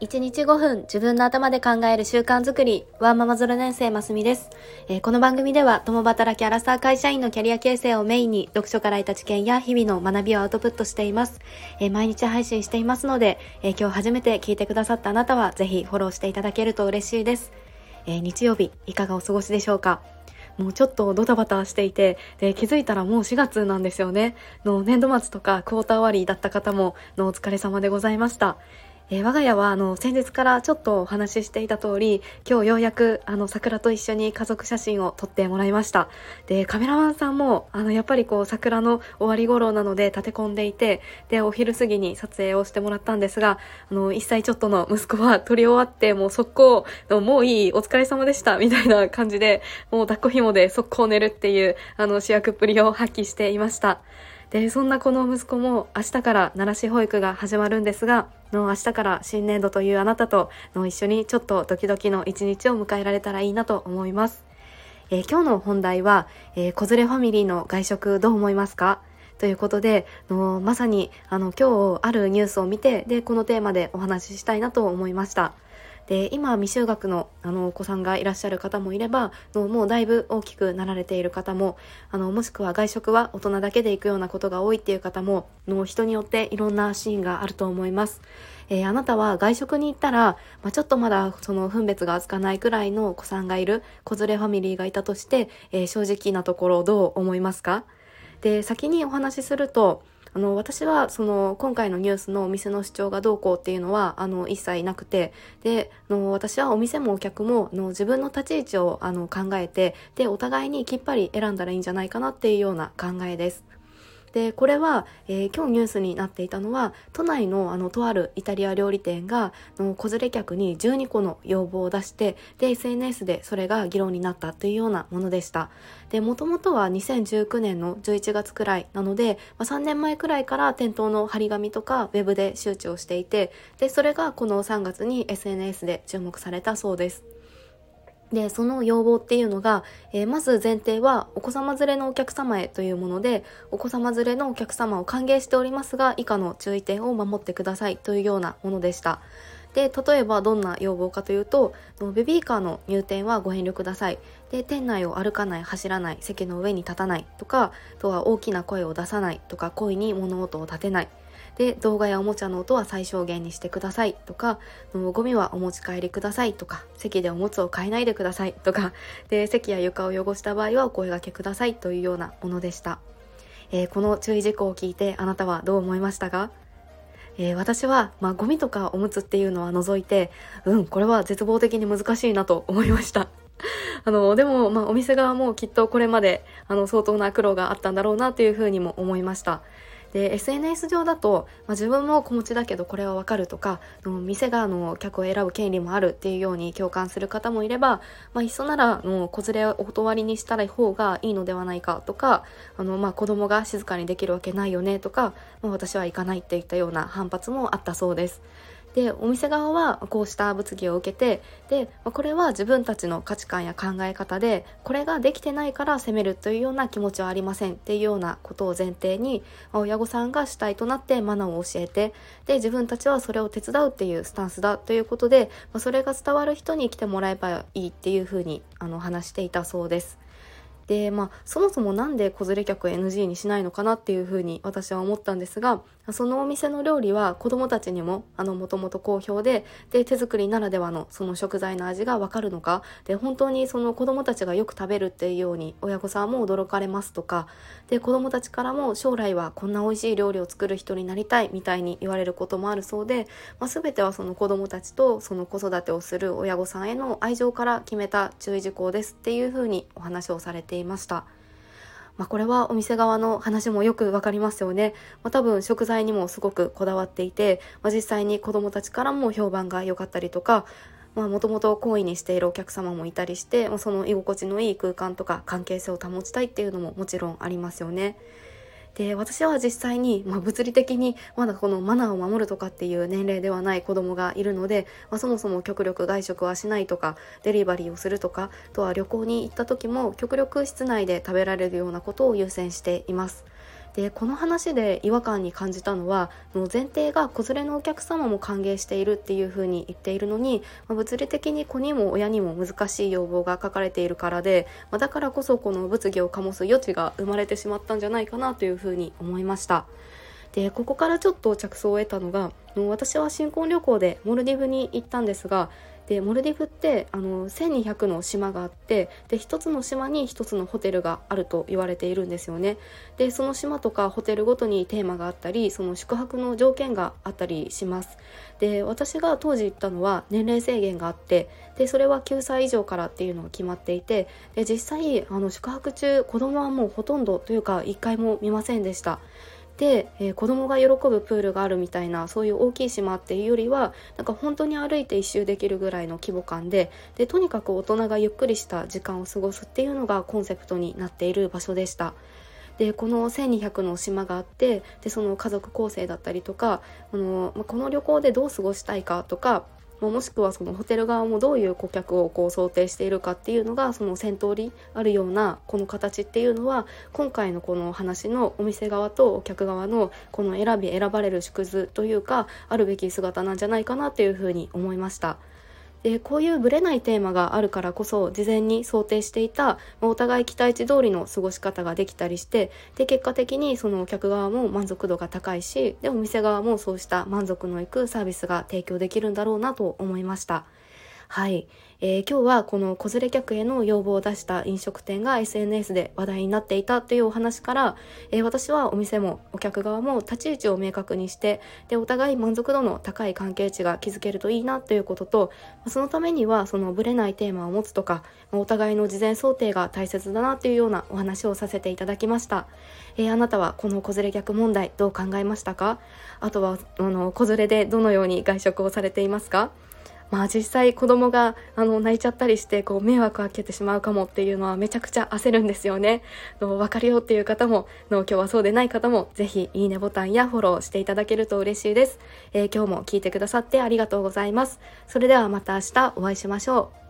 1日5分自分の頭で考える習慣づくり、ワーママゾロ年生ますみです、えー、この番組では、共働きアラサー会社員のキャリア形成をメインに、読書から得た知見や日々の学びをアウトプットしています。えー、毎日配信していますので、えー、今日初めて聞いてくださったあなたは、ぜひフォローしていただけると嬉しいです。え日曜日、いかがお過ごしでしょうか？もうちょっとドタバタしていて、で、気づいたらもう4月なんですよね。の年度末とかクォーター終わりだった方も、のお疲れ様でございました。えー、我が家はあの先日からちょっとお話ししていた通り今日ようやくあの桜と一緒に家族写真を撮ってもらいました。でカメラマンさんもあのやっぱりこう桜の終わり頃なので立て込んでいてでお昼過ぎに撮影をしてもらったんですがあの1歳ちょっとの息子は撮り終わってもう速攻もういいお疲れ様でしたみたいな感じでもう抱っこ紐で速攻寝るっていうあの主役っぷりを発揮していました。でそんなこの息子も明日から奈良市保育が始まるんですがの明日から新年度というあなたとの一緒にちょっとドキドキの一日を迎えられたらいいなと思います、えー、今日の本題は、えー、子連れファミリーの外食どう思いますか？ということでのまさにあの今日あるニュースを見てでこのテーマでお話ししたいなと思いました。で今未就学のあのお子さんがいらっしゃる方もいればのもうだいぶ大きくなられている方もあのもしくは外食は大人だけで行くようなことが多いっていう方もの人によっていろんなシーンがあると思います。えー、あなたは外食に行ったら、まあ、ちょっとまだその分別がつかないくらいのお子さんがいる子連れファミリーがいたとして、えー、正直なところどう思いますか？で先にお話しするとあの私はその今回のニュースのお店の主張がどうこうっていうのはあの一切なくてであの私はお店もお客もの自分の立ち位置をあの考えてでお互いにきっぱり選んだらいいんじゃないかなっていうような考えです。でこれは、えー、今日ニュースになっていたのは都内のあのとあるイタリア料理店がの子連れ客に12個の要望を出してで SNS でそれが議論になったというようなものでした。でもともとは2019年の11月くらいなので、まあ、3年前くらいから店頭の張り紙とかウェブで周知をしていてでそれがこの3月に SNS で注目されたそうです。で、その要望っていうのが、えー、まず前提はお子様連れのお客様へというもので、お子様連れのお客様を歓迎しておりますが、以下の注意点を守ってくださいというようなものでした。で、例えばどんな要望かというと、ベビーカーの入店はご遠慮ください。で、店内を歩かない、走らない、席の上に立たないとか、あとは大きな声を出さないとか、故意に物音を立てない。で動画やおもちゃの音は最小限にしてくださいとかゴミはお持ち帰りくださいとか席でおむつを変えないでくださいとかで席や床を汚した場合はお声がけくださいというようなものでした、えー、この注意事項を聞いてあなたはどう思いましたか？えー、私は、まあ、ゴミとかおむつっていうのは除いて、うん、これは絶望的に難しいなと思いました。あの、でも、まあ、お店側もきっとこれまで、あの、相当な苦労があったんだろうなというふうにも思いました。で SNS 上だと、まあ、自分も子持ちだけどこれはわかるとか店側の客を選ぶ権利もあるっていうように共感する方もいれば、まあ、いっそならの子連れをお断りにしたら方がいいのではないかとかあの、まあ、子供が静かにできるわけないよねとか、まあ、私は行かないっていったような反発もあったそうです。でお店側はこうした物議を受けてでこれは自分たちの価値観や考え方でこれができてないから責めるというような気持ちはありませんっていうようなことを前提に親御さんが主体となってマナーを教えてで自分たちはそれを手伝うっていうスタンスだということでそれが伝わる人に来てもらえばいいっていうふうにあの話していたそうです。でまあそもそも何で子連れ客 NG にしないのかなっていうふうに私は思ったんですがそのお店の料理は子供たちにももともと好評でで手作りならではのその食材の味がわかるのかで本当にその子供たちがよく食べるっていうように親御さんも驚かれますとかで子供たちからも将来はこんな美味しい料理を作る人になりたいみたいに言われることもあるそうで、まあ、全てはその子供たちとその子育てをする親御さんへの愛情から決めた注意事項ですっていうふうにお話をされています。いました。まあ、これはお店側の話もよくわかりますよね。まあ、多分食材にもすごくこだわっていて、まあ、実際に子供たちからも評判が良かったりとか、もともと好意にしているお客様もいたりして、まあ、その居心地のいい空間とか関係性を保ちたいっていうのももちろんありますよね。で私は実際に、まあ、物理的にまだこのマナーを守るとかっていう年齢ではない子供がいるので、まあ、そもそも極力外食はしないとかデリバリーをするとかあとは旅行に行った時も極力室内で食べられるようなことを優先しています。でこの話で違和感に感じたのはの前提が子連れのお客様も歓迎しているっていうふうに言っているのに、まあ、物理的に子にも親にも難しい要望が書かれているからで、まあ、だからこそこの物議を醸す余地が生まれてしまったんじゃないかなというふうに思いました。でここからちょっと着想を得たのが私は新婚旅行でモルディブに行ったんですがでモルディブってあの1200の島があってで1つの島に1つのホテルがあると言われているんですよね。でその島とかホテルごとにテーマがあったりその宿泊の条件があったりします。で私が当時行ったのは年齢制限があってでそれは9歳以上からっていうのが決まっていてで実際あの宿泊中子供はもうほとんどというか1回も見ませんでした。で、えー、子供が喜ぶプールがあるみたいなそういう大きい島っていうよりはなんか本当に歩いて一周できるぐらいの規模感ででとにかく大人がゆっくりした時間を過ごすっていうのがコンセプトになっている場所でした。でこの1200の島があってでその家族構成だったりとかこのこの旅行でどう過ごしたいかとかもしくはそのホテル側もどういう顧客をこう想定しているかっていうのがその先頭にあるようなこの形っていうのは今回のこの話のお店側とお客側のこの選び選ばれる縮図というかあるべき姿なんじゃないかなというふうに思いました。でこういうブレないテーマがあるからこそ事前に想定していた、まお互い期待値通りの過ごし方ができたりしてで結果的にそのお客側も満足度が高いしでお店側もそうした満足のいくサービスが提供できるんだろうなと思いました。はい、えー、今日はこの子連れ客への要望を出した飲食店が SNS で話題になっていたというお話から、えー、私はお店もお客側も立ち位置を明確にしてでお互い満足度の高い関係値が築けるといいなということとそのためにはそのブレないテーマを持つとかお互いの事前想定が大切だなというようなお話をさせていただきました、えー、あなたはこの子連れ客問題どう考えましたか？あとはあの子連れでどのように外食をされていますか？まあ実際子供があの泣いちゃったりしてこう迷惑をかけてしまうかもっていうのはめちゃくちゃ焦るんですよね。の分かるよっていう方もの今日はそうでない方もぜひいいねボタンやフォローしていただけると嬉しいです。えー、今日も聞いてくださってありがとうございます。それではまた明日お会いしましょう。